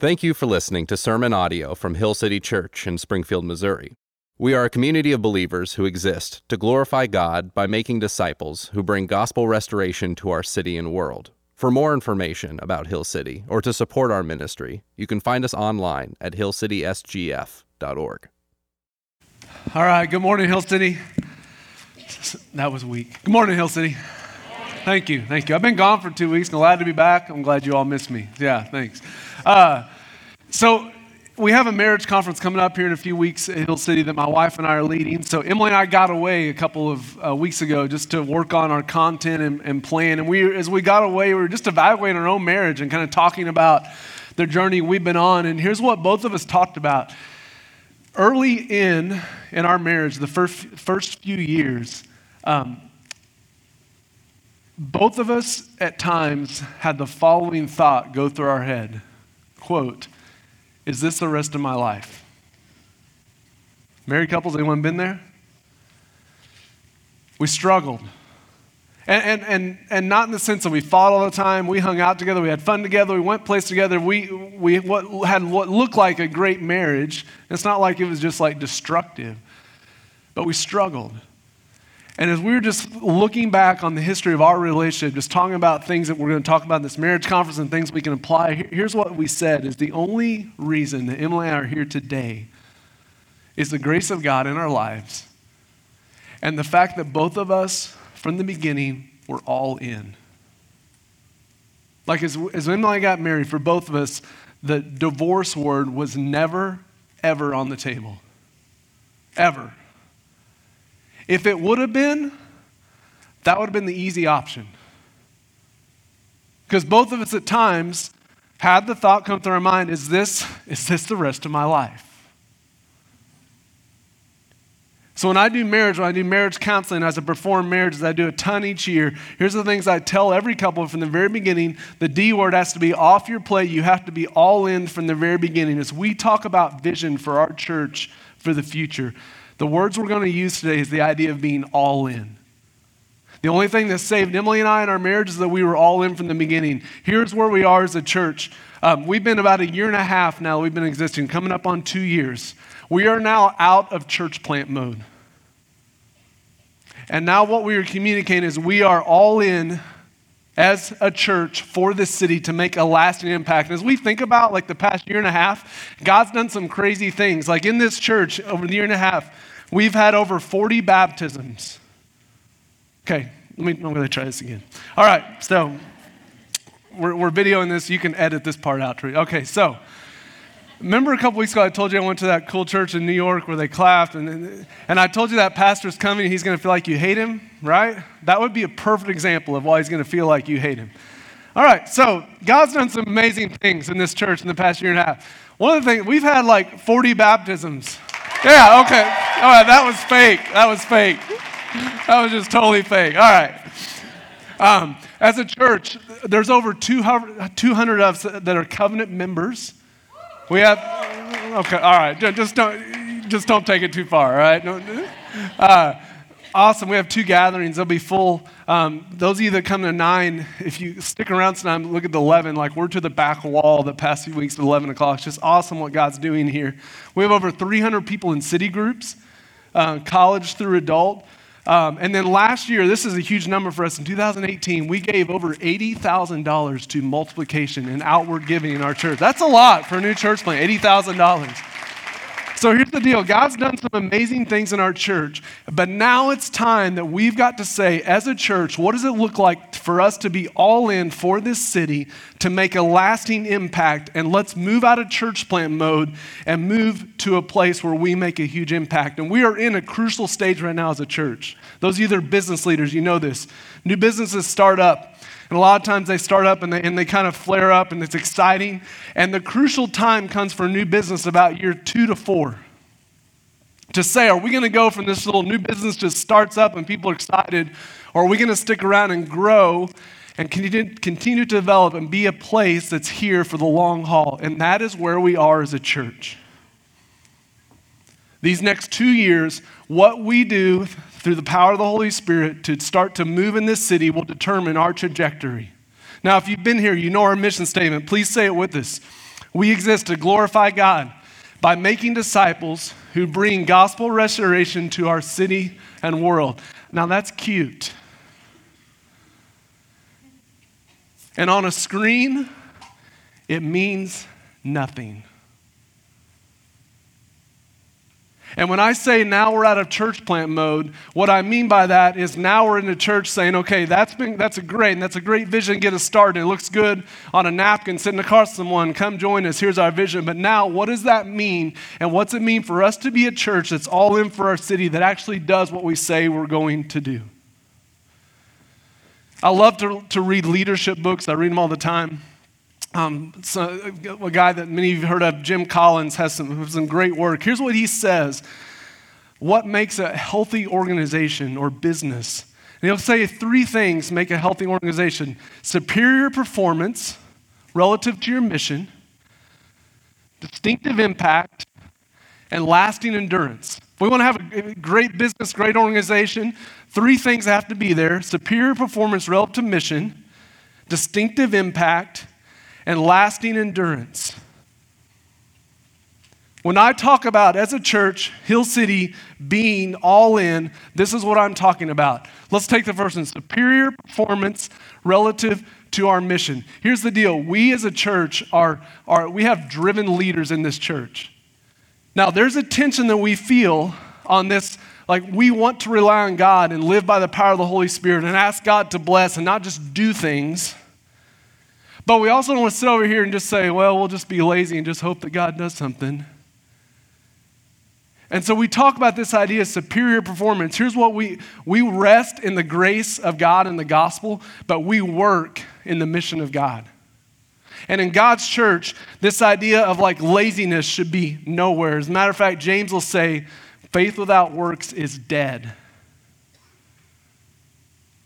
Thank you for listening to sermon audio from Hill City Church in Springfield, Missouri. We are a community of believers who exist to glorify God by making disciples who bring gospel restoration to our city and world. For more information about Hill City or to support our ministry, you can find us online at hillcitysgf.org. All right, good morning, Hill City. That was weak. Good morning, Hill City. Thank you, thank you. I've been gone for two weeks. Glad to be back. I'm glad you all missed me. Yeah, thanks. Uh, so we have a marriage conference coming up here in a few weeks at Hill City that my wife and I are leading. So Emily and I got away a couple of uh, weeks ago just to work on our content and, and plan. And we, as we got away, we were just evaluating our own marriage and kind of talking about the journey we've been on. And here's what both of us talked about. Early in in our marriage, the first first few years, um, both of us at times had the following thought go through our head quote, Is this the rest of my life? Married couples, anyone been there? We struggled. And, and, and, and not in the sense that we fought all the time. We hung out together. We had fun together. We went places together. We, we what, had what looked like a great marriage. It's not like it was just like destructive, but we struggled. And as we were just looking back on the history of our relationship, just talking about things that we're going to talk about in this marriage conference and things we can apply, here's what we said is the only reason that Emily and I are here today is the grace of God in our lives and the fact that both of us, from the beginning, were all in. Like as, as Emily and I got married, for both of us, the divorce word was never, ever on the table. Ever. If it would have been, that would have been the easy option. Because both of us at times had the thought come through our mind is this, is this the rest of my life? So when I do marriage, when I do marriage counseling, as I perform marriages, I do a ton each year. Here's the things I tell every couple from the very beginning. The D word has to be off your plate. You have to be all in from the very beginning. As we talk about vision for our church for the future, the words we're going to use today is the idea of being all in. The only thing that saved Emily and I in our marriage is that we were all in from the beginning. Here's where we are as a church. Um, we've been about a year and a half now, we've been existing, coming up on two years. We are now out of church plant mode. And now what we are communicating is we are all in as a church for this city to make a lasting impact. And as we think about like the past year and a half, God's done some crazy things. Like in this church over the year and a half, We've had over 40 baptisms. Okay, let me, I'm going to try this again. All right, so we're, we're videoing this. You can edit this part out. Okay, so remember a couple weeks ago I told you I went to that cool church in New York where they clapped, and, and I told you that pastor's coming and he's going to feel like you hate him, right? That would be a perfect example of why he's going to feel like you hate him. All right, so God's done some amazing things in this church in the past year and a half. One of the things, we've had like 40 baptisms. Yeah, okay. All right, that was fake. That was fake. That was just totally fake. All right. Um, as a church, there's over 200, 200 of us that are covenant members. We have, okay, all right, just don't, just don't take it too far, all right? Uh, Awesome. We have two gatherings. They'll be full. Um, those of you that come to nine, if you stick around tonight, look at the 11. Like we're to the back wall the past few weeks at 11 o'clock. It's just awesome what God's doing here. We have over 300 people in city groups, uh, college through adult. Um, and then last year, this is a huge number for us. In 2018, we gave over $80,000 to multiplication and outward giving in our church. That's a lot for a new church plant, $80,000. So here's the deal God's done some amazing things in our church, but now it's time that we've got to say, as a church, what does it look like for us to be all in for this city to make a lasting impact? And let's move out of church plant mode and move to a place where we make a huge impact. And we are in a crucial stage right now as a church. Those of you that are business leaders, you know this. New businesses start up. And a lot of times they start up and they, and they kind of flare up and it's exciting. And the crucial time comes for a new business about year two to four. To say, are we going to go from this little new business just starts up and people are excited, or are we going to stick around and grow and continue, continue to develop and be a place that's here for the long haul? And that is where we are as a church. These next two years, what we do through the power of the Holy Spirit to start to move in this city will determine our trajectory. Now, if you've been here, you know our mission statement. Please say it with us. We exist to glorify God by making disciples who bring gospel restoration to our city and world. Now that's cute. And on a screen, it means nothing. And when I say now we're out of church plant mode, what I mean by that is now we're in the church saying, okay, that's been that's a great and that's a great vision. Get us started. It looks good on a napkin, sitting across someone. Come join us. Here's our vision. But now, what does that mean? And what's it mean for us to be a church that's all in for our city that actually does what we say we're going to do? I love to, to read leadership books. I read them all the time. Um, so a guy that many of you have heard of, Jim Collins, has some, some great work. Here's what he says What makes a healthy organization or business? And he'll say three things make a healthy organization superior performance relative to your mission, distinctive impact, and lasting endurance. If we want to have a great business, great organization, three things have to be there superior performance relative to mission, distinctive impact, and lasting endurance. When I talk about, as a church, Hill City being all in, this is what I'm talking about. Let's take the first one superior performance relative to our mission. Here's the deal we as a church are, are we have driven leaders in this church. Now, there's a tension that we feel on this. Like, we want to rely on God and live by the power of the Holy Spirit and ask God to bless and not just do things but we also don't want to sit over here and just say, well, we'll just be lazy and just hope that God does something. And so we talk about this idea of superior performance. Here's what we we rest in the grace of God and the gospel, but we work in the mission of God. And in God's church, this idea of like laziness should be nowhere. As a matter of fact, James will say, faith without works is dead.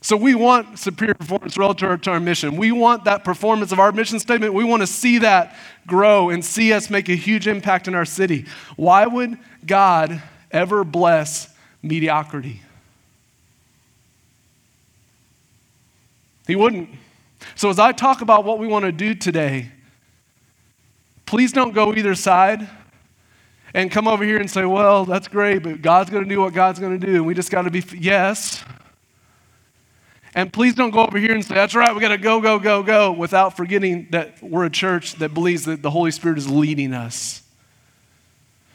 So we want superior performance relative to our mission. We want that performance of our mission statement. We want to see that grow and see us make a huge impact in our city. Why would God ever bless mediocrity? He wouldn't. So as I talk about what we want to do today, please don't go either side and come over here and say, well, that's great, but God's going to do what God's going to do. And we just got to be, yes, and please don't go over here and say, that's right, we got to go, go, go, go, without forgetting that we're a church that believes that the Holy Spirit is leading us.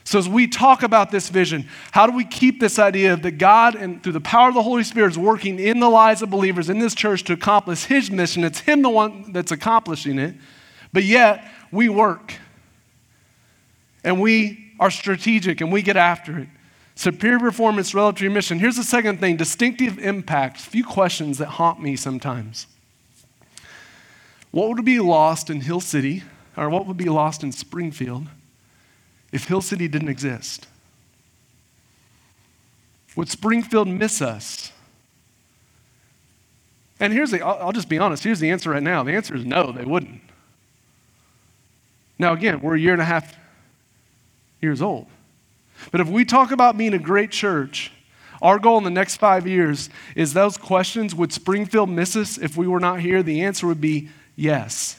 So, as we talk about this vision, how do we keep this idea that God, and through the power of the Holy Spirit, is working in the lives of believers in this church to accomplish His mission? It's Him the one that's accomplishing it, but yet we work and we are strategic and we get after it. Superior performance relative to mission. Here's the second thing distinctive impact. A few questions that haunt me sometimes. What would be lost in Hill City, or what would be lost in Springfield, if Hill City didn't exist? Would Springfield miss us? And here's the, I'll, I'll just be honest, here's the answer right now. The answer is no, they wouldn't. Now, again, we're a year and a half years old. But if we talk about being a great church, our goal in the next five years is those questions would Springfield miss us if we were not here? The answer would be yes.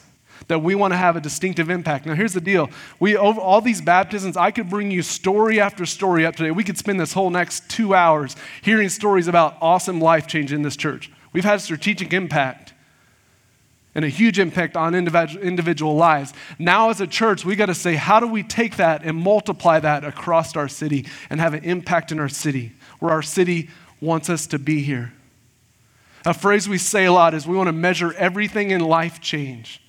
That we want to have a distinctive impact. Now, here's the deal. We over all these baptisms, I could bring you story after story up today. We could spend this whole next two hours hearing stories about awesome life change in this church. We've had strategic impact and a huge impact on individual lives. Now, as a church, we got to say, how do we take that and multiply that across our city and have an impact in our city where our city wants us to be here? A phrase we say a lot is we want to measure everything in life change.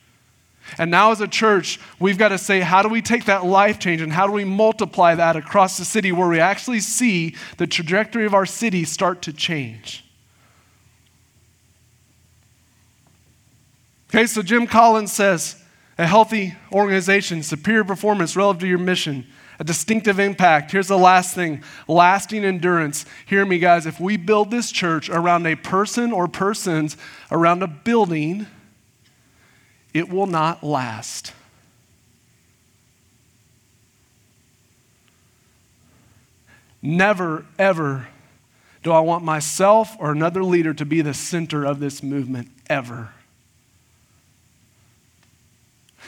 And now, as a church, we've got to say, how do we take that life change and how do we multiply that across the city where we actually see the trajectory of our city start to change? Okay, so Jim Collins says a healthy organization, superior performance relative to your mission, a distinctive impact. Here's the last thing lasting endurance. Hear me, guys. If we build this church around a person or persons, around a building, it will not last. Never, ever do I want myself or another leader to be the center of this movement, ever.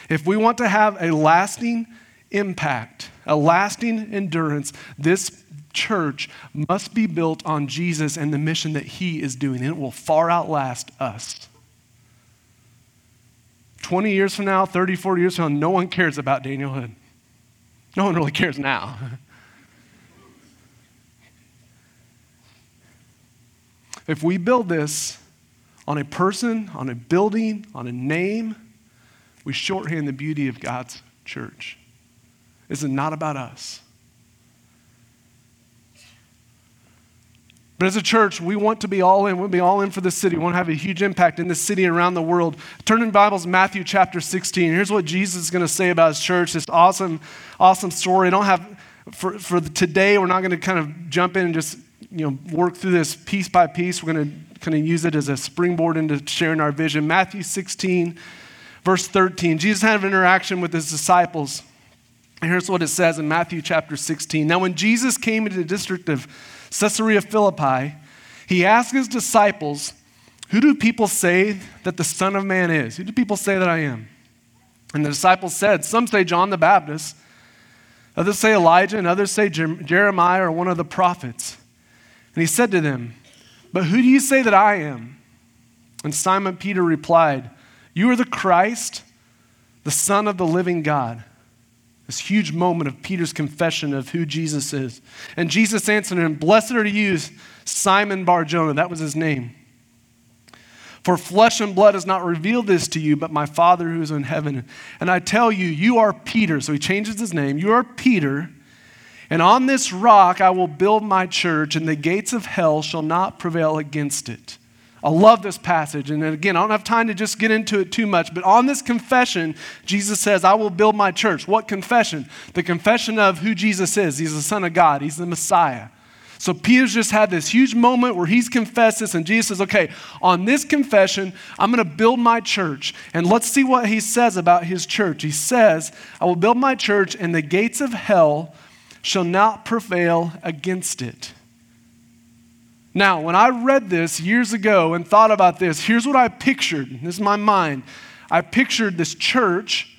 If we want to have a lasting impact, a lasting endurance, this church must be built on Jesus and the mission that he is doing. And it will far outlast us. 20 years from now, 30, 40 years from now, no one cares about Daniel Hood. No one really cares now. if we build this on a person, on a building, on a name, we shorthand the beauty of God's church. This is not about us. But as a church, we want to be all in. We want to be all in for the city. We want to have a huge impact in the city around the world. Turn in Bibles, Matthew chapter 16. Here's what Jesus is going to say about his church. This awesome, awesome story. I don't have, for, for today, we're not going to kind of jump in and just, you know, work through this piece by piece. We're going to kind of use it as a springboard into sharing our vision. Matthew 16, verse 13. Jesus had an interaction with his disciples. And here's what it says in Matthew chapter 16. Now, when Jesus came into the district of Caesarea Philippi, he asked his disciples, Who do people say that the Son of Man is? Who do people say that I am? And the disciples said, Some say John the Baptist, others say Elijah, and others say Jeremiah or one of the prophets. And he said to them, But who do you say that I am? And Simon Peter replied, You are the Christ, the Son of the living God. This huge moment of Peter's confession of who Jesus is. And Jesus answered him, Blessed are you, Simon Bar Jonah. That was his name. For flesh and blood has not revealed this to you, but my Father who is in heaven. And I tell you, you are Peter. So he changes his name. You are Peter. And on this rock I will build my church, and the gates of hell shall not prevail against it. I love this passage. And again, I don't have time to just get into it too much, but on this confession, Jesus says, I will build my church. What confession? The confession of who Jesus is. He's the Son of God, He's the Messiah. So Peter's just had this huge moment where he's confessed this, and Jesus says, Okay, on this confession, I'm going to build my church. And let's see what he says about his church. He says, I will build my church, and the gates of hell shall not prevail against it. Now, when I read this years ago and thought about this, here's what I pictured. This is my mind. I pictured this church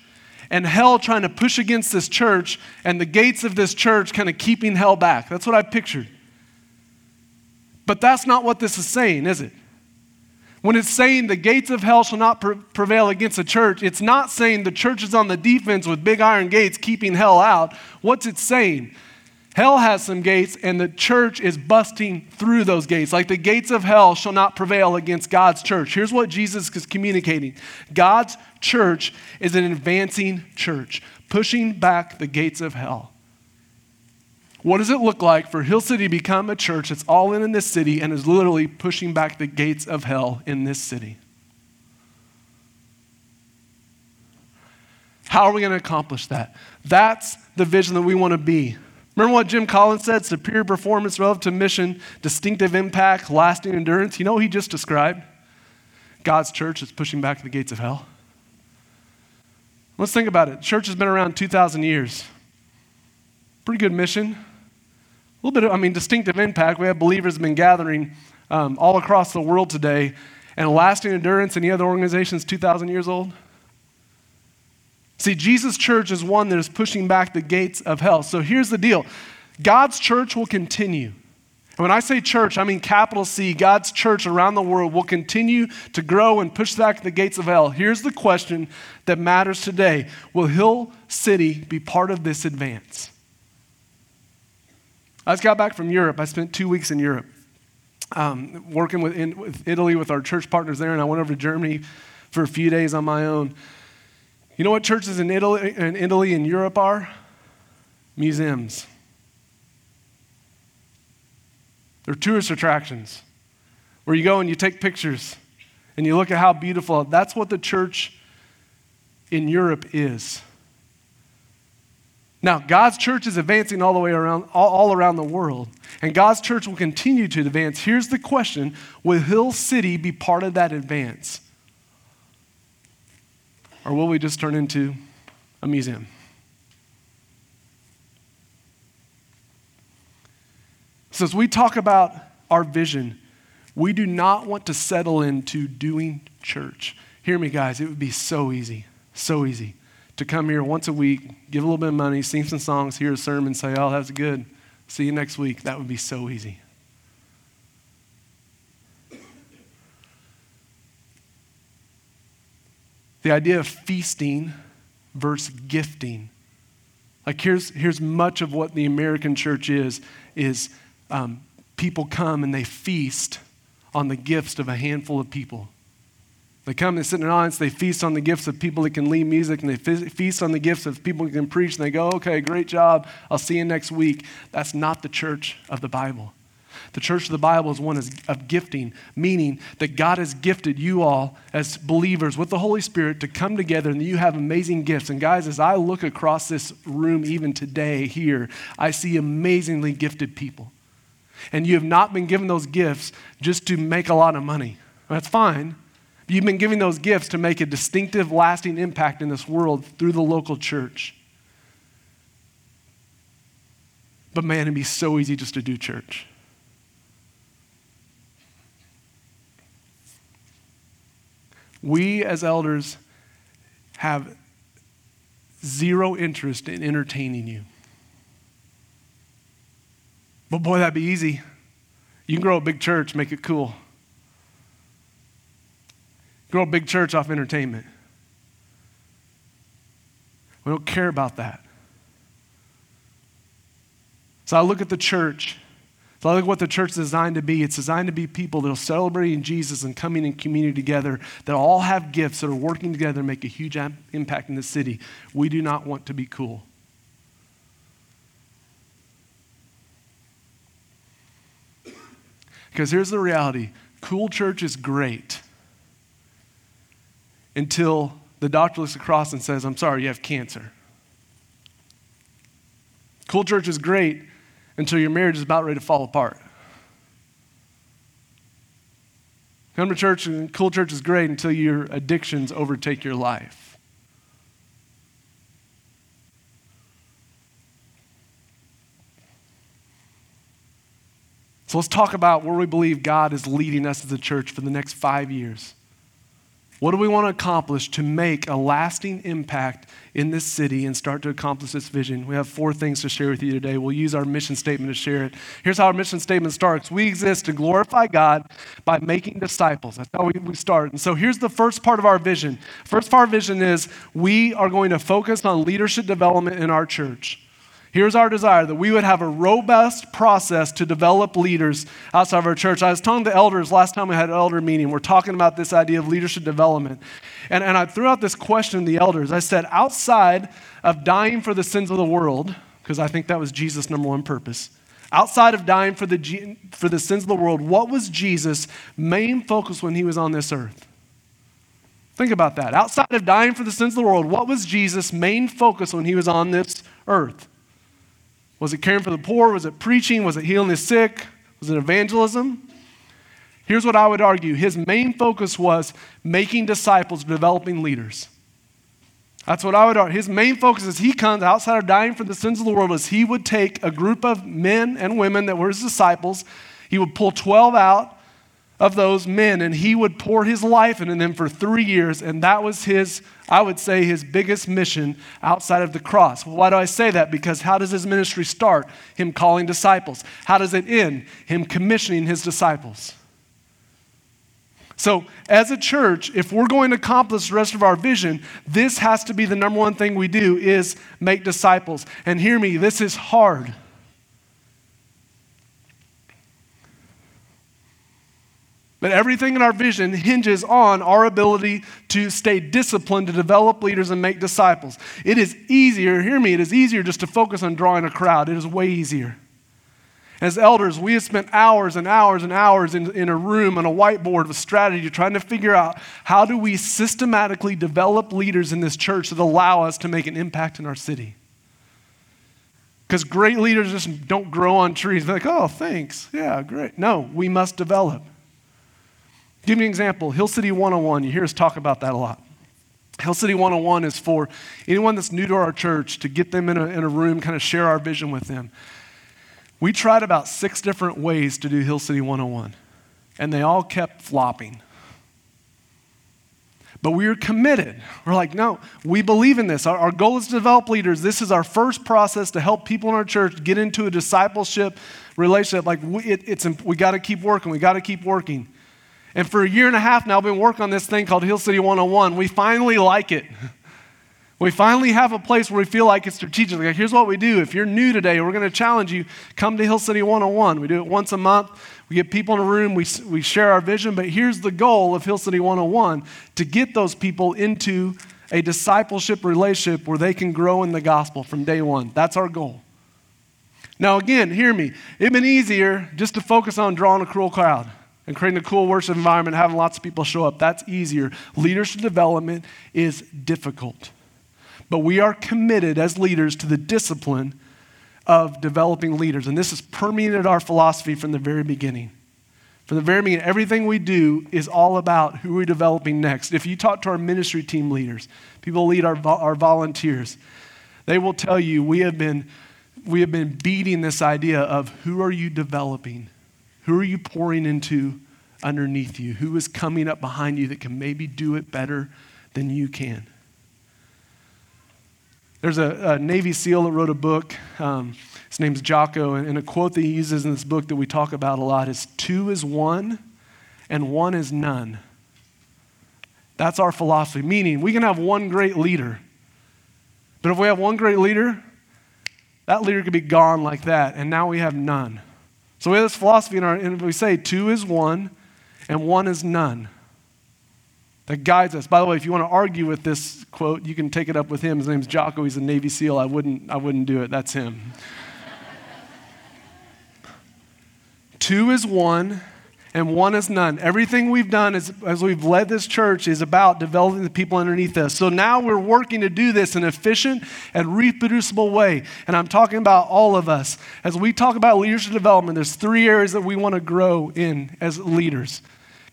and hell trying to push against this church and the gates of this church kind of keeping hell back. That's what I pictured. But that's not what this is saying, is it? When it's saying the gates of hell shall not prevail against the church, it's not saying the church is on the defense with big iron gates keeping hell out. What's it saying? Hell has some gates, and the church is busting through those gates. Like the gates of hell shall not prevail against God's church. Here's what Jesus is communicating God's church is an advancing church, pushing back the gates of hell. What does it look like for Hill City to become a church that's all in in this city and is literally pushing back the gates of hell in this city? How are we going to accomplish that? That's the vision that we want to be. Remember what Jim Collins said superior performance relative to mission, distinctive impact, lasting endurance? You know what he just described? God's church is pushing back the gates of hell. Let's think about it. Church has been around 2,000 years. Pretty good mission. A little bit of, I mean, distinctive impact. We have believers have been gathering um, all across the world today. And lasting endurance, any other organizations 2,000 years old? See, Jesus' church is one that is pushing back the gates of hell. So here's the deal God's church will continue. And when I say church, I mean capital C. God's church around the world will continue to grow and push back the gates of hell. Here's the question that matters today Will Hill City be part of this advance? I just got back from Europe. I spent two weeks in Europe um, working with, in, with Italy with our church partners there, and I went over to Germany for a few days on my own. You know what churches in Italy, in Italy and Europe are? Museums. They're tourist attractions where you go and you take pictures and you look at how beautiful. That's what the church in Europe is. Now, God's church is advancing all the way around, all, all, around the world, and God's church will continue to advance. Here's the question Will Hill City be part of that advance? Or will we just turn into a museum? So, as we talk about our vision, we do not want to settle into doing church. Hear me, guys, it would be so easy, so easy. to come here once a week, give a little bit of money, sing some songs, hear a sermon, say, oh, that's good. See you next week. That would be so easy. The idea of feasting versus gifting. Like here's, here's much of what the American church is, is um, people come and they feast on the gifts of a handful of people. They come, they sit in an audience, they feast on the gifts of people that can lead music, and they feast on the gifts of people who can preach, and they go, okay, great job, I'll see you next week. That's not the church of the Bible. The church of the Bible is one of gifting, meaning that God has gifted you all as believers with the Holy Spirit to come together and you have amazing gifts. And guys, as I look across this room even today here, I see amazingly gifted people. And you have not been given those gifts just to make a lot of money. That's fine. You've been giving those gifts to make a distinctive, lasting impact in this world through the local church. But man, it'd be so easy just to do church. We as elders have zero interest in entertaining you. But boy, that'd be easy. You can grow a big church, make it cool. Grow a big church off entertainment. We don't care about that. So I look at the church. I look at what the church is designed to be. It's designed to be people that are celebrating Jesus and coming in community together, that all have gifts, that are working together to make a huge impact in the city. We do not want to be cool. Because here's the reality cool church is great until the doctor looks across and says, I'm sorry, you have cancer. Cool church is great until your marriage is about ready to fall apart. Come to church and cool church is great until your addictions overtake your life. So let's talk about where we believe God is leading us as a church for the next five years. What do we want to accomplish to make a lasting impact in this city and start to accomplish this vision? We have four things to share with you today. We'll use our mission statement to share it. Here's how our mission statement starts We exist to glorify God by making disciples. That's how we, start. And so here's the first part of our vision. First part of our vision is we are going to focus on leadership development in our church. Here's our desire that we would have a robust process to develop leaders outside of our church. I was telling the elders last time we had an elder meeting, we're talking about this idea of leadership development. And, and I threw out this question to the elders. I said, outside of dying for the sins of the world, because I think that was Jesus' number one purpose, outside of dying for the, for the sins of the world, what was Jesus' main focus when he was on this earth? Think about that. Outside of dying for the sins of the world, what was Jesus' main focus when he was on this earth? Was it caring for the poor? Was it preaching? Was it healing the sick? Was it evangelism? Here's what I would argue his main focus was making disciples, developing leaders. That's what I would argue. His main focus as he comes outside of dying for the sins of the world is he would take a group of men and women that were his disciples, he would pull 12 out, of those men, and he would pour his life into them for three years, and that was his, I would say, his biggest mission outside of the cross. Well, why do I say that? Because how does his ministry start? Him calling disciples. How does it end? Him commissioning his disciples. So, as a church, if we're going to accomplish the rest of our vision, this has to be the number one thing we do is make disciples. And hear me, this is hard. But everything in our vision hinges on our ability to stay disciplined, to develop leaders and make disciples. It is easier, hear me, it is easier just to focus on drawing a crowd. It is way easier. As elders, we have spent hours and hours and hours in, in a room on a whiteboard with strategy trying to figure out how do we systematically develop leaders in this church that allow us to make an impact in our city. Because great leaders just don't grow on trees. They're like, oh, thanks. Yeah, great. No, we must develop. Give me an example. Hill City 101, you hear us talk about that a lot. Hill City 101 is for anyone that's new to our church to get them in a, in a room, kind of share our vision with them. We tried about six different ways to do Hill City 101, and they all kept flopping. But we are committed. We're like, no, we believe in this. Our, our, goal is to develop leaders. This is our first process to help people in our church get into a discipleship relationship. Like, we, it, it's, we got to keep working. We got to keep working. And for a year and a half now, I've been working on this thing called Hill City 101. We finally like it. We finally have a place where we feel like it's strategic. Like, here's what we do. If you're new today, we're going to challenge you. Come to Hill City 101. We do it once a month. We get people in a room, we, we share our vision, but here's the goal of Hill City 101 to get those people into a discipleship relationship where they can grow in the gospel from day one. That's our goal. Now, again, hear me. It'd been easier just to focus on drawing a cruel crowd and creating a cool worship environment, having lots of people show up. That's easier. Leadership development is difficult. But we are committed as leaders to the discipline of developing leaders. And this has permeated our philosophy from the very beginning. From the very beginning, everything we do is all about who we're developing next. If you talk to our ministry team leaders, people lead our, our volunteers, they will tell you we have been we have been beating this idea of who are you developing? Who are you pouring into underneath you? Who is coming up behind you that can maybe do it better than you can? There's a, a, Navy SEAL that wrote a book. Um, his name's Jocko, and, and a quote that he uses in this book that we talk about a lot is two is one and one is none. That's our philosophy, meaning we can have one great leader. But if we have one great leader, that leader could be gone like that, and now we have none. So we have this philosophy in our, and we say two is one and one is none that guides us. By the way, if you want to argue with this quote, you can take it up with him. His name's Jocko. He's a Navy SEAL. I wouldn't, I wouldn't do it. That's him. Two is one, and one is none. Everything we've done is, as we've led this church is about developing the people underneath us. So now we're working to do this in an efficient and reproducible way. And I'm talking about all of us. As we talk about leadership development, there's three areas that we want to grow in as leaders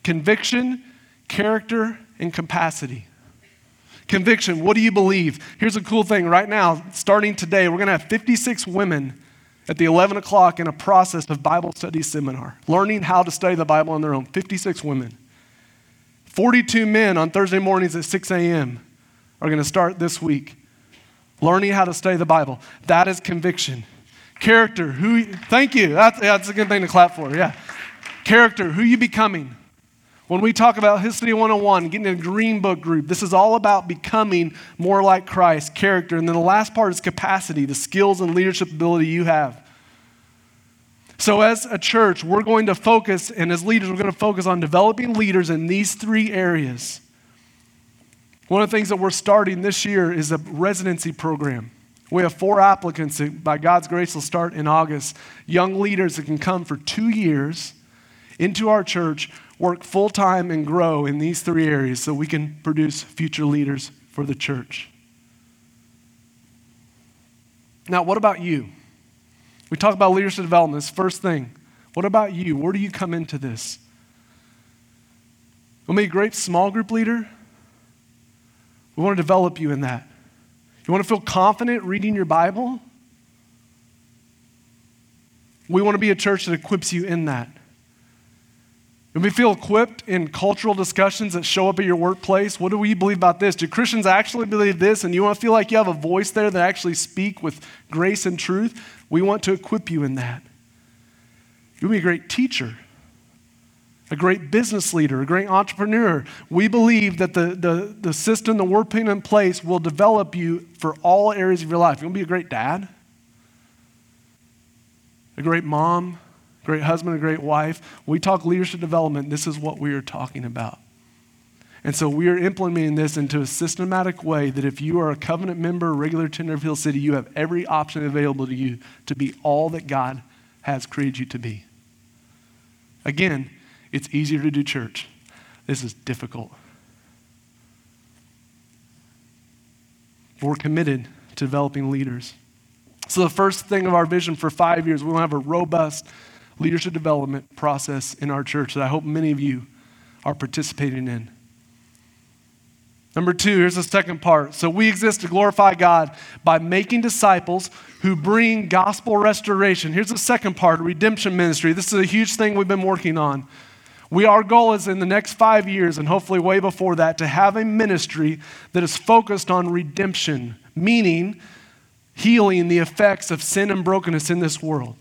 conviction, character, and capacity. Conviction, what do you believe? Here's a cool thing right now, starting today, we're going to have 56 women at the 11 o'clock in a process of Bible study seminar, learning how to study the Bible on their own. 56 women. 42 men on Thursday mornings at 6 a.m. are going to start this week learning how to study the Bible. That is conviction. Character, who, thank you. That's, that's a good thing to clap for, yeah. Character, who you becoming. When we talk about City 101, getting a green book group, this is all about becoming more like Christ, character. And then the last part is capacity, the skills and leadership ability you have. So, as a church, we're going to focus, and as leaders, we're going to focus on developing leaders in these three areas. One of the things that we're starting this year is a residency program. We have four applicants that, by God's grace, will start in August. Young leaders that can come for two years into our church work full time and grow in these three areas so we can produce future leaders for the church. Now, what about you? We talk about leadership development, this first thing. What about you? Where do you come into this? Want to be a great small group leader? We want to develop you in that. You want to feel confident reading your Bible? We want to be a church that equips you in that. And we feel equipped in cultural discussions that show up at your workplace. What do we believe about this? Do Christians actually believe this? And you want to feel like you have a voice there that actually speak with grace and truth? We want to equip you in that. You'll be a great teacher, a great business leader, a great entrepreneur. We believe that the, the, the system that we're putting in place will develop you for all areas of your life. You'll be a great dad, a great mom, great husband, a great wife. We talk leadership development, this is what we are talking about. And so we are implementing this into a systematic way that if you are a covenant member, regular tender of Hill City, you have every option available to you to be all that God has created you to be. Again, it's easier to do church. This is difficult. We're committed to developing leaders. So, the first thing of our vision for five years, we want to have a robust leadership development process in our church that I hope many of you are participating in. Number two, here's the second part. So we exist to glorify God by making disciples who bring gospel restoration. Here's the second part redemption ministry. This is a huge thing we've been working on. We, our goal is in the next five years, and hopefully way before that, to have a ministry that is focused on redemption, meaning healing the effects of sin and brokenness in this world.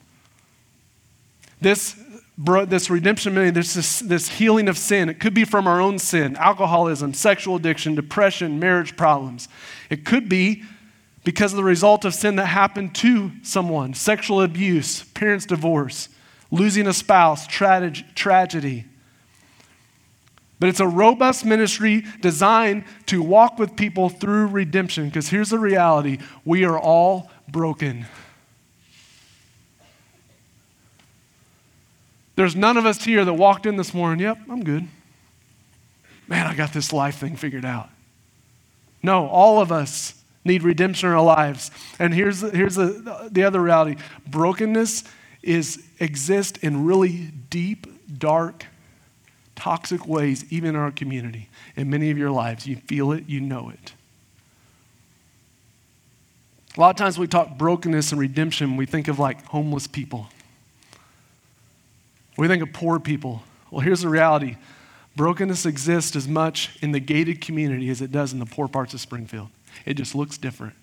This, this redemption ministry, this, this, this healing of sin, it could be from our own sin, alcoholism, sexual addiction, depression, marriage problems. It could be because of the result of sin that happened to someone sexual abuse, parents' divorce, losing a spouse, tragedy. But it's a robust ministry designed to walk with people through redemption. Because here's the reality we are all broken. There's none of us here that walked in this morning, yep, I'm good. Man, I got this life thing figured out. No, all of us need redemption in our lives. And here's, here's the, the other reality brokenness is exist in really deep, dark, toxic ways, even in our community. In many of your lives, you feel it, you know it. A lot of times we talk brokenness and redemption, we think of like homeless people. We think of poor people. Well, here's the reality brokenness exists as much in the gated community as it does in the poor parts of Springfield. It just looks different.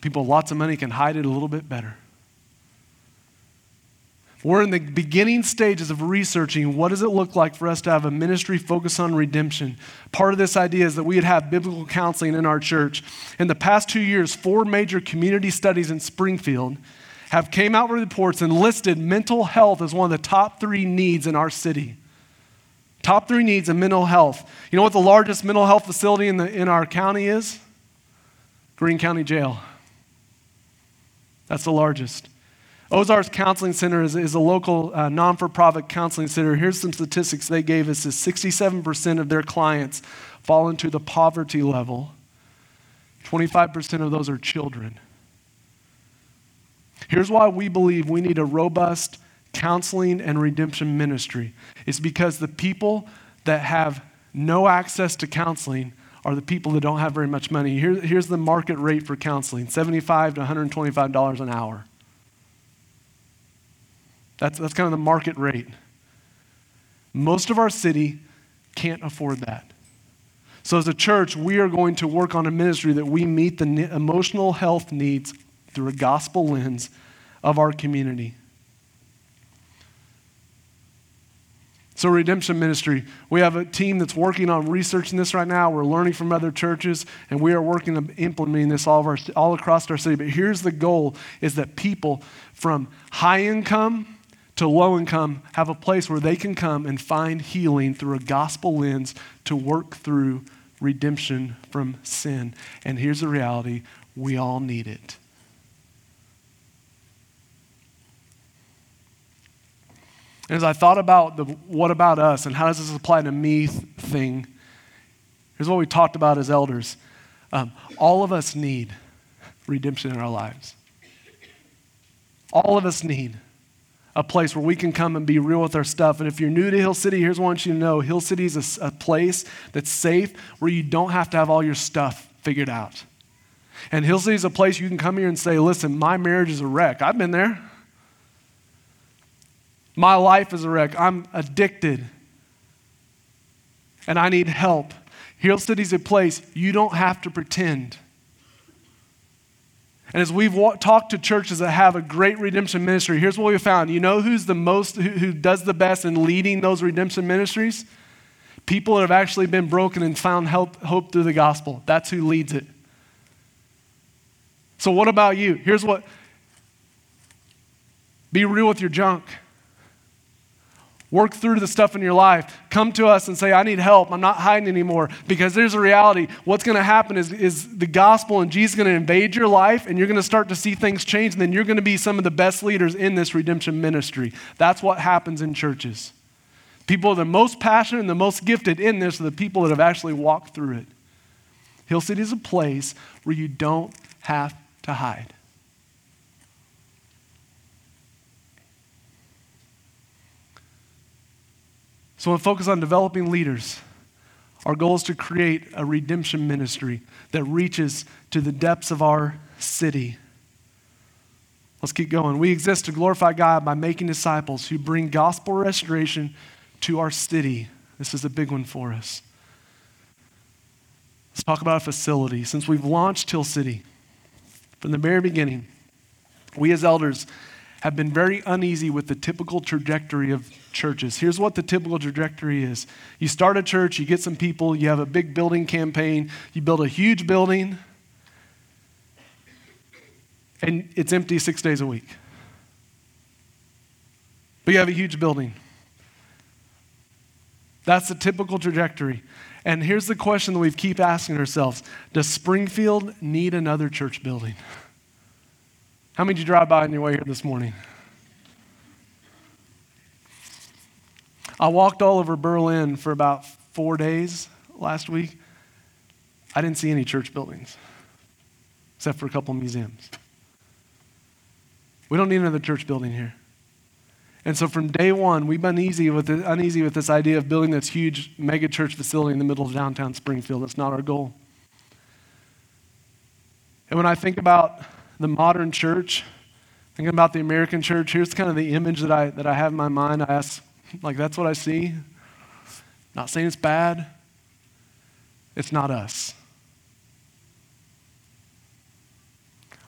People with lots of money can hide it a little bit better. We're in the beginning stages of researching what does it look like for us to have a ministry focused on redemption. Part of this idea is that we'd have biblical counseling in our church. In the past two years, four major community studies in Springfield have came out with reports and listed mental health as one of the top three needs in our city. Top three needs in mental health. You know what the largest mental health facility in, the, in our county is? Greene County Jail. That's the largest. Ozarks Counseling Center is, is a local uh, non for profit counseling center. Here's some statistics they gave us is 67% of their clients fall into the poverty level, 25% of those are children. Here's why we believe we need a robust counseling and redemption ministry. It's because the people that have no access to counseling are the people that don't have very much money. Here, here's the market rate for counseling 75 to $125 an hour. That's, that's kind of the market rate. Most of our city can't afford that. So, as a church, we are going to work on a ministry that we meet the emotional health needs through a gospel lens of our community. So, Redemption Ministry, we have a team that's working on researching this right now. We're learning from other churches, and we are working on implementing this all, our, all across our city. But here's the goal is that people from high income to low income have a place where they can come and find healing through a gospel lens to work through redemption from sin. And here's the reality we all need it. And as I thought about the what about us and how does this apply to me thing, here's what we talked about as elders. Um, all of us need redemption in our lives. All of us need a place where we can come and be real with our stuff. And if you're new to Hill City, here's what I want you to know Hill City is a, a place that's safe where you don't have to have all your stuff figured out. And Hill City is a place you can come here and say, listen, my marriage is a wreck. I've been there. My life is a wreck. I'm addicted. And I need help. Hill City is a place you don't have to pretend. And as we've talked to churches that have a great redemption ministry, here's what we found. You know who's the most, who, who does the best in leading those redemption ministries? People that have actually been broken and found help, hope through the gospel. That's who leads it. So, what about you? Here's what be real with your junk. Work through the stuff in your life. Come to us and say, I need help. I'm not hiding anymore. Because there's a reality. What's going to happen is, is the gospel and Jesus going to invade your life, and you're going to start to see things change, and then you're going to be some of the best leaders in this redemption ministry. That's what happens in churches. People that are the most passionate and the most gifted in this are the people that have actually walked through it. Hill City is a place where you don't have to hide. So, we focus on developing leaders. Our goal is to create a redemption ministry that reaches to the depths of our city. Let's keep going. We exist to glorify God by making disciples who bring gospel restoration to our city. This is a big one for us. Let's talk about a facility. Since we've launched Hill City, from the very beginning, we as elders have been very uneasy with the typical trajectory of churches. Here's what the typical trajectory is you start a church, you get some people, you have a big building campaign, you build a huge building, and it's empty six days a week. But you have a huge building. That's the typical trajectory. And here's the question that we keep asking ourselves Does Springfield need another church building? How many did you drive by on your way here this morning? I walked all over Berlin for about four days last week. I didn't see any church buildings, except for a couple museums. We don't need another church building here. And so from day one, we've been easy with it, uneasy with this idea of building this huge mega church facility in the middle of downtown Springfield. That's not our goal. And when I think about the modern church, thinking about the American church, here's kind of the image that I, that I have in my mind. I ask, like, that's what I see. Not saying it's bad, it's not us.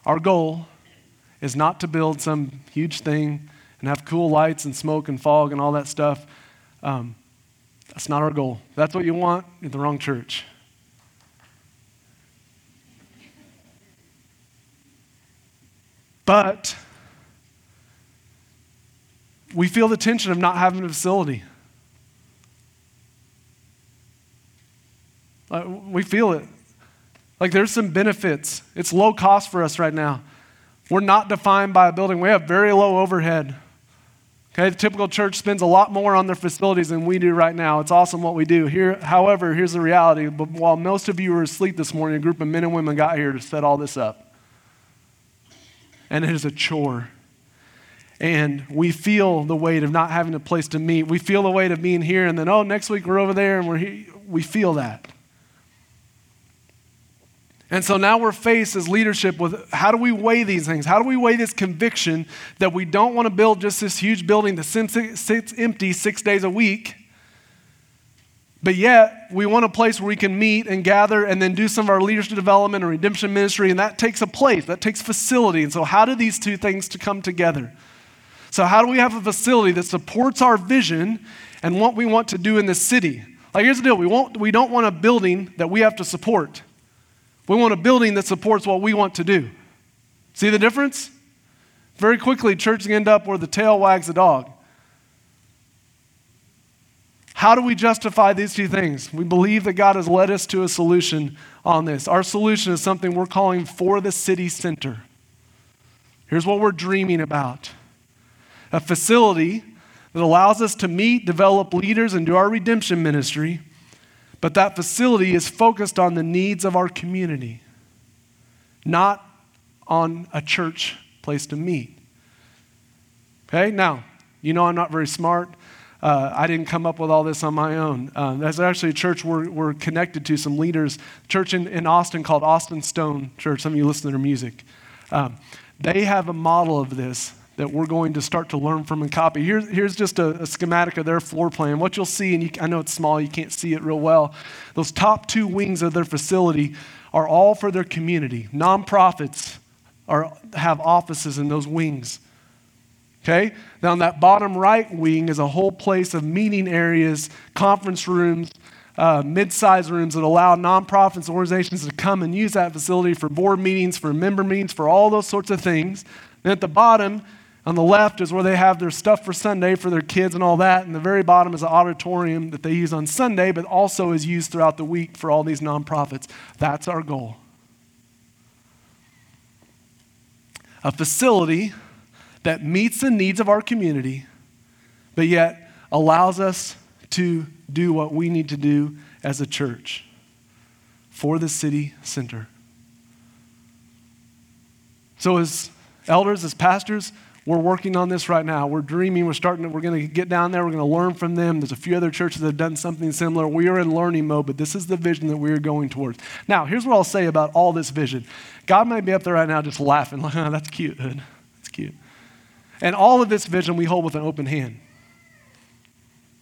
Our goal is not to build some huge thing and have cool lights and smoke and fog and all that stuff. Um, that's not our goal. That's what you want, you're the wrong church. But we feel the tension of not having a facility. We feel it. Like there's some benefits. It's low cost for us right now. We're not defined by a building. We have very low overhead. Okay, the typical church spends a lot more on their facilities than we do right now. It's awesome what we do. Here, however, here's the reality. But while most of you were asleep this morning, a group of men and women got here to set all this up. And it is a chore. And we feel the weight of not having a place to meet. We feel the weight of being here, and then, oh, next week we're over there, and we're here. We feel that. And so now we're faced as leadership with how do we weigh these things? How do we weigh this conviction that we don't want to build just this huge building that sits empty six days a week, but yet we want a place where we can meet and gather and then do some of our leadership development and redemption ministry, and that takes a place, that takes facility. And so, how do these two things to come together? So, how do we have a facility that supports our vision and what we want to do in the city? Like, here's the deal we, won't, we don't want a building that we have to support. We want a building that supports what we want to do. See the difference? Very quickly, churches end up where the tail wags the dog. How do we justify these two things? We believe that God has led us to a solution on this. Our solution is something we're calling for the city center. Here's what we're dreaming about a facility that allows us to meet, develop leaders, and do our redemption ministry but that facility is focused on the needs of our community, not on a church place to meet. Okay, now, you know I'm not very smart. Uh, I didn't come up with all this on my own. Uh, there's actually a church we're, we're connected to, some leaders, church in, in Austin called Austin Stone Church. Some of you listen to their music. Um, they have a model of this that we're going to start to learn from and copy. Here's, here's just a, a schematic of their floor plan. What you'll see, and you, I know it's small, you can't see it real well, those top two wings of their facility are all for their community. Nonprofits are, have offices in those wings. Okay? Now, on that bottom right wing is a whole place of meeting areas, conference rooms, uh, mid-sized rooms that allow nonprofits and organizations to come and use that facility for board meetings, for member meetings, for all those sorts of things. And at the bottom on the left is where they have their stuff for Sunday for their kids and all that. And the very bottom is an auditorium that they use on Sunday, but also is used throughout the week for all these nonprofits. That's our goal. A facility that meets the needs of our community, but yet allows us to do what we need to do as a church for the city center. So, as elders, as pastors, we're working on this right now. We're dreaming. We're starting. To, we're going to get down there. We're going to learn from them. There's a few other churches that have done something similar. We are in learning mode, but this is the vision that we are going towards. Now, here's what I'll say about all this vision. God might be up there right now just laughing, like, oh, that's cute, Hood. That's cute. And all of this vision we hold with an open hand.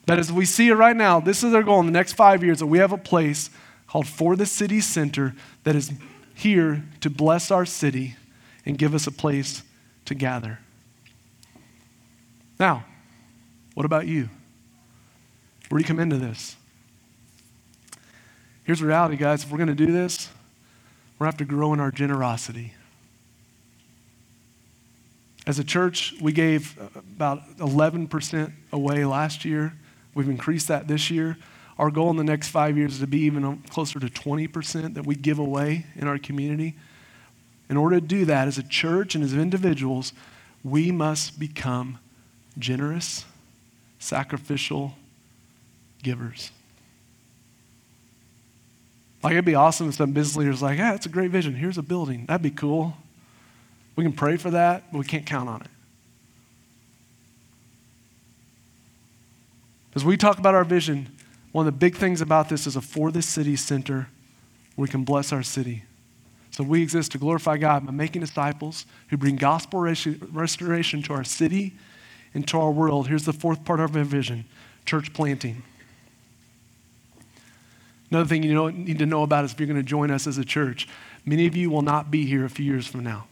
That as we see it right now, this is our goal in the next five years that we have a place called For the City Center that is here to bless our city and give us a place to gather. Now, what about you? Where do you come into this? Here's the reality, guys. If we're going to do this, we're going to have to grow in our generosity. As a church, we gave uh, about 11% away last year. We've increased that this year. Our goal in the next five years is to be even um, closer to 20% that we give away in our community. In order to do that, as a church and as individuals, we must become generous, sacrificial givers. Like, it'd be awesome if some business leader's like, yeah, it's a great vision. Here's a building. That'd be cool. We can pray for that, but we can't count on it. As we talk about our vision, one of the big things about this is a for this city center we can bless our city. So we exist to glorify God by making disciples who bring gospel restoration to our city and to our world. Here's the fourth part of our vision church planting. Another thing you need to know about is if you're going to join us as a church, many of you will not be here a few years from now.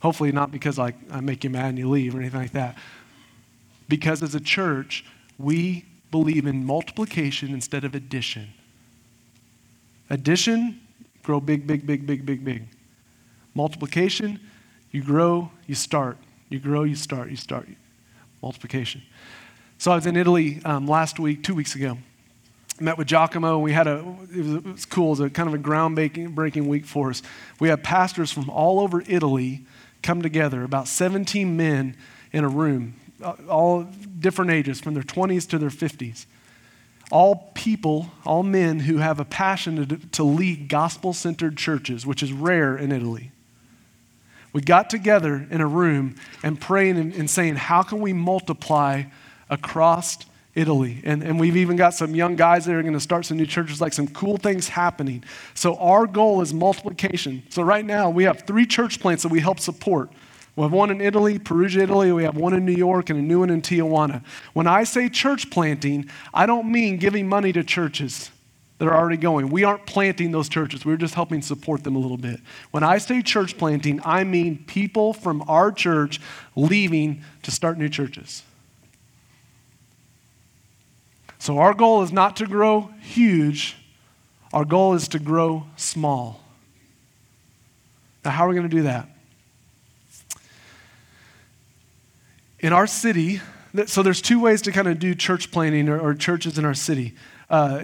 Hopefully, not because like, I make you mad and you leave or anything like that. Because as a church, we believe in multiplication instead of addition. Addition, grow big, big, big, big, big, big. Multiplication, you grow, you start. You grow, you start, you start. Multiplication. So I was in Italy um, last week, two weeks ago met with Giacomo, we had a, it was, it was cool, it was a kind of a groundbreaking week for us. We had pastors from all over Italy come together, about 17 men in a room, all different ages, from their 20s to their 50s. All people, all men who have a passion to, to lead gospel centered churches, which is rare in Italy. We got together in a room and praying and, and saying, How can we multiply across Italy. And, and we've even got some young guys that are going to start some new churches, like some cool things happening. So our goal is multiplication. So right now we have three church plants that we help support. We have one in Italy, Perugia, Italy. We have one in New York and a new one in Tijuana. When I say church planting, I don't mean giving money to churches that are already going. We aren't planting those churches. We're just helping support them a little bit. When I say church planting, I mean people from our church leaving to start new churches. So our goal is not to grow huge, our goal is to grow small. Now, how are we going to do that? In our city, so there's two ways to kind of do church planting or, or churches in our city. Uh,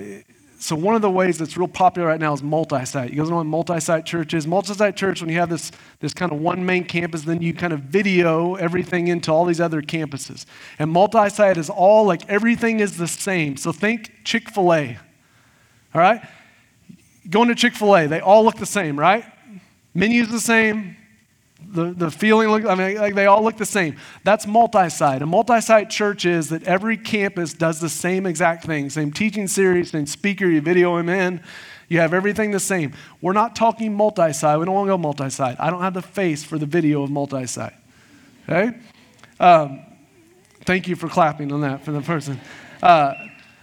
so one of the ways that's real popular right now is multi-site. You guys know what multi-site church is? Multi-site church, when you have this, this kind of one main campus, then you kind of video everything into all these other campuses. And multi-site is all like everything is the same. So think Chick-fil-A. All right? Going to Chick-fil-A, they all look the same, right? Menu's the same, the, the feeling, look, I mean, like they all look the same. That's multi site. A multi site church is that every campus does the same exact thing same teaching series, same speaker, you video him in. You have everything the same. We're not talking multi site. We don't want to go multi site. I don't have the face for the video of multi site. Okay? Um, thank you for clapping on that for the person. Uh,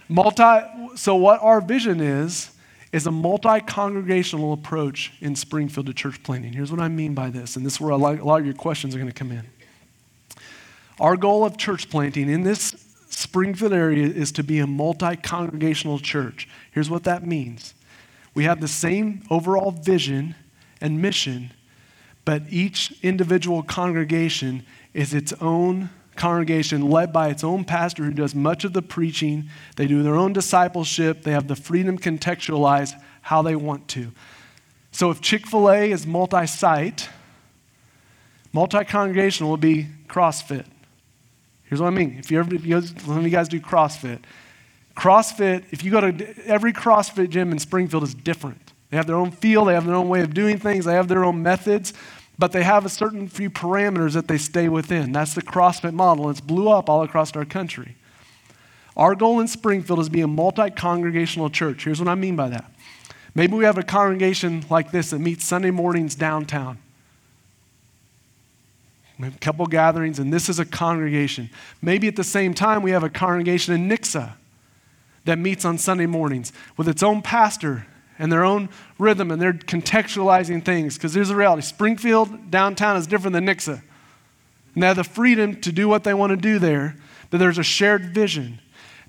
multi, so what our vision is, is a multi congregational approach in Springfield to church planting. Here's what I mean by this, and this is where a lot, a lot of your questions are going to come in. Our goal of church planting in this Springfield area is to be a multi congregational church. Here's what that means we have the same overall vision and mission, but each individual congregation is its own congregation led by its own pastor who does much of the preaching. They do their own discipleship. They have the freedom to contextualize how they want to. So if Chick fil A is multi site, multi congregational will be CrossFit. Here's what I mean. If you ever, if you guys, you guys do CrossFit, CrossFit, if you go to every CrossFit gym in Springfield is different. They have their own feel, they have their own way of doing things, they have their own methods but they have a certain few parameters that they stay within. That's the CrossFit model, it's blew up all across our country. Our goal in Springfield is to be a multi congregational church. Here's what I mean by that. Maybe we have a congregation like this that meets Sunday mornings downtown. We have a couple gatherings, and this is a congregation. Maybe at the same time, we have a congregation in Nixa that meets on Sunday mornings with its own pastor and their own rhythm, and they're contextualizing things. Because there's a reality Springfield downtown is different than Nixa. And they have the freedom to do what they want to do there, but there's a shared vision.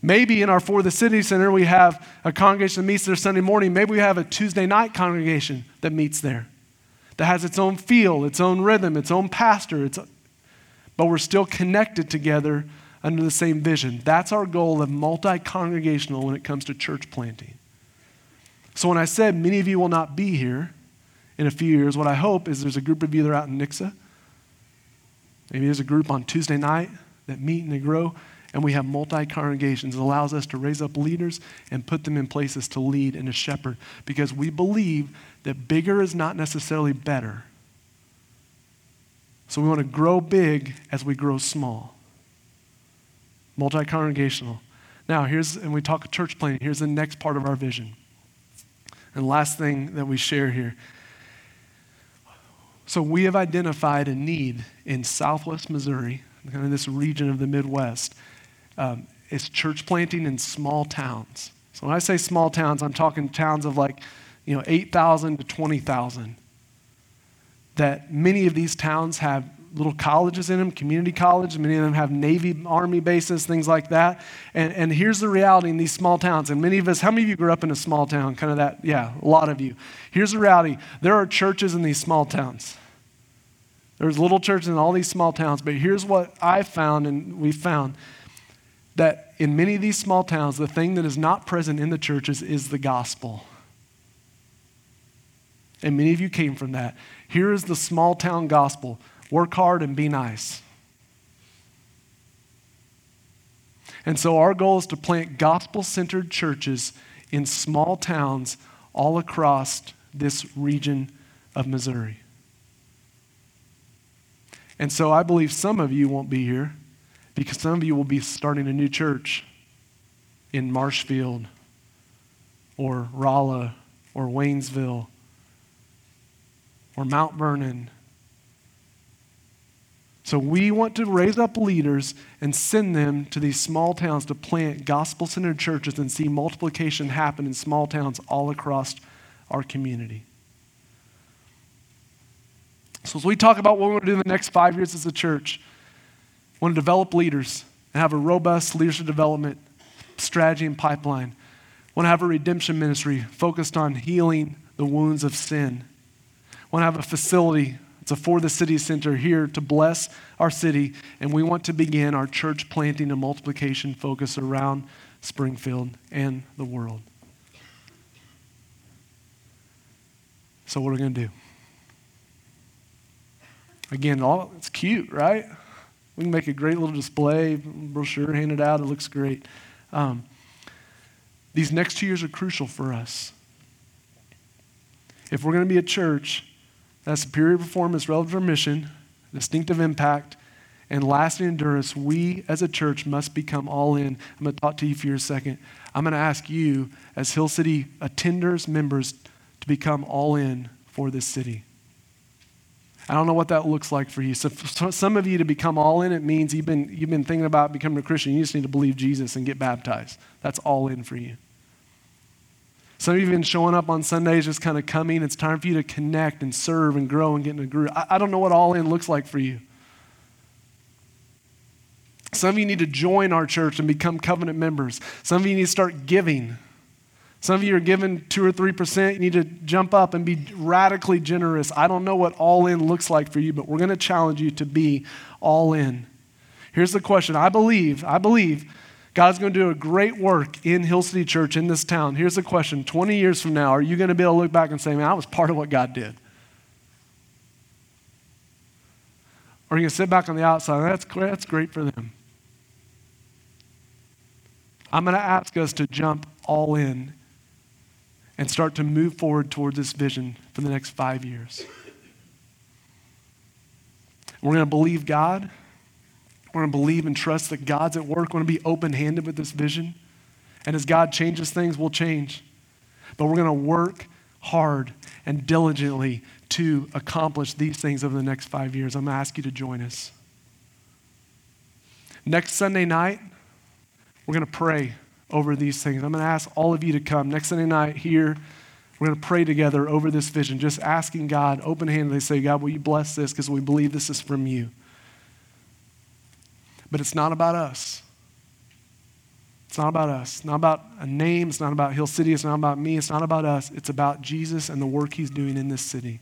Maybe in our For the City Center, we have a congregation that meets there Sunday morning. Maybe we have a Tuesday night congregation that meets there, that has its own feel, its own rhythm, its own pastor, its, but we're still connected together under the same vision. That's our goal of multi congregational when it comes to church planting. So when I said many of you will not be here in a few years, what I hope is there's a group of you that are out in Nixa. Maybe there's a group on Tuesday night that meet and they grow and we have multi congregations. It allows us to raise up leaders and put them in places to lead and to shepherd because we believe that bigger is not necessarily better. So we want to grow big as we grow small. Multi congregational. Now, here's, and we talk church planting, here's the next part of our vision. And last thing that we share here. So we have identified a need in southwest Missouri, kind of this region of the Midwest, um, is church planting in small towns. So when I say small towns, I'm talking towns of like, you know, 8,000 to 20,000. That many of these towns have little colleges in them, community college. Many of them have Navy, Army bases, things like that. And, and here's the reality in these small towns. And many of us, how many of you grew up in a small town? Kind of that, yeah, a lot of you. Here's the reality there are churches in these small towns. There's little churches in all these small towns. But here's what I found and we found that in many of these small towns, the thing that is not present in the churches is the gospel. And many of you came from that. Here is the small town gospel work hard and be nice. And so, our goal is to plant gospel centered churches in small towns all across this region of Missouri. And so, I believe some of you won't be here because some of you will be starting a new church in Marshfield or Rolla or Waynesville or Mount Vernon. So we want to raise up leaders and send them to these small towns to plant gospel centered churches and see multiplication happen in small towns all across our community. So, as we talk about what we're going to do in the next five years as a church, we want to develop leaders and have a robust leadership development strategy and pipeline. We Want to have a redemption ministry focused on healing the wounds of sin. We Want to have a facility. It's a for the city center here to bless our city, and we want to begin our church planting and multiplication focus around Springfield and the world. So, what are we going to do? Again, all, it's cute, right? We can make a great little display, brochure handed out. It looks great. Um, these next two years are crucial for us. If we're going to be a church that superior performance relative to mission, distinctive impact, and lasting endurance, we as a church must become all in. I'm going to talk to you for a second. I'm going to ask you, as Hill City attenders, members, to become all in for this city. I don't know what that looks like for you. So, for some of you to become all in, it means you've been, you've been thinking about becoming a Christian. You just need to believe Jesus and get baptized. That's all in for you. Some of you have been showing up on Sundays, just kind of coming. It's time for you to connect and serve and grow and get in a group. I, I don't know what all in looks like for you. Some of you need to join our church and become covenant members. Some of you need to start giving. Some of you are giving two or three percent. You need to jump up and be radically generous. I don't know what all in looks like for you, but we're going to challenge you to be all in. Here's the question I believe, I believe God's going to do a great work in Hill City Church in this town. Here's the question 20 years from now, are you going to be able to look back and say, man, I was part of what God did? Or are you going to sit back on the outside? That's, that's great for them. I'm going to ask us to jump all in and start to move forward towards this vision for the next five years. We're going to believe God. We're going to believe and trust that God's at work. We're going to be open handed with this vision. And as God changes things, we'll change. But we're going to work hard and diligently to accomplish these things over the next five years. I'm going to ask you to join us. Next Sunday night, we're going to pray over these things. I'm going to ask all of you to come. Next Sunday night here, we're going to pray together over this vision, just asking God, open handedly, say, God, will you bless this because we believe this is from you. But it's not about us. It's not about us. It's not about a name. It's not about Hill City. It's not about me. It's not about us. It's about Jesus and the work he's doing in this city.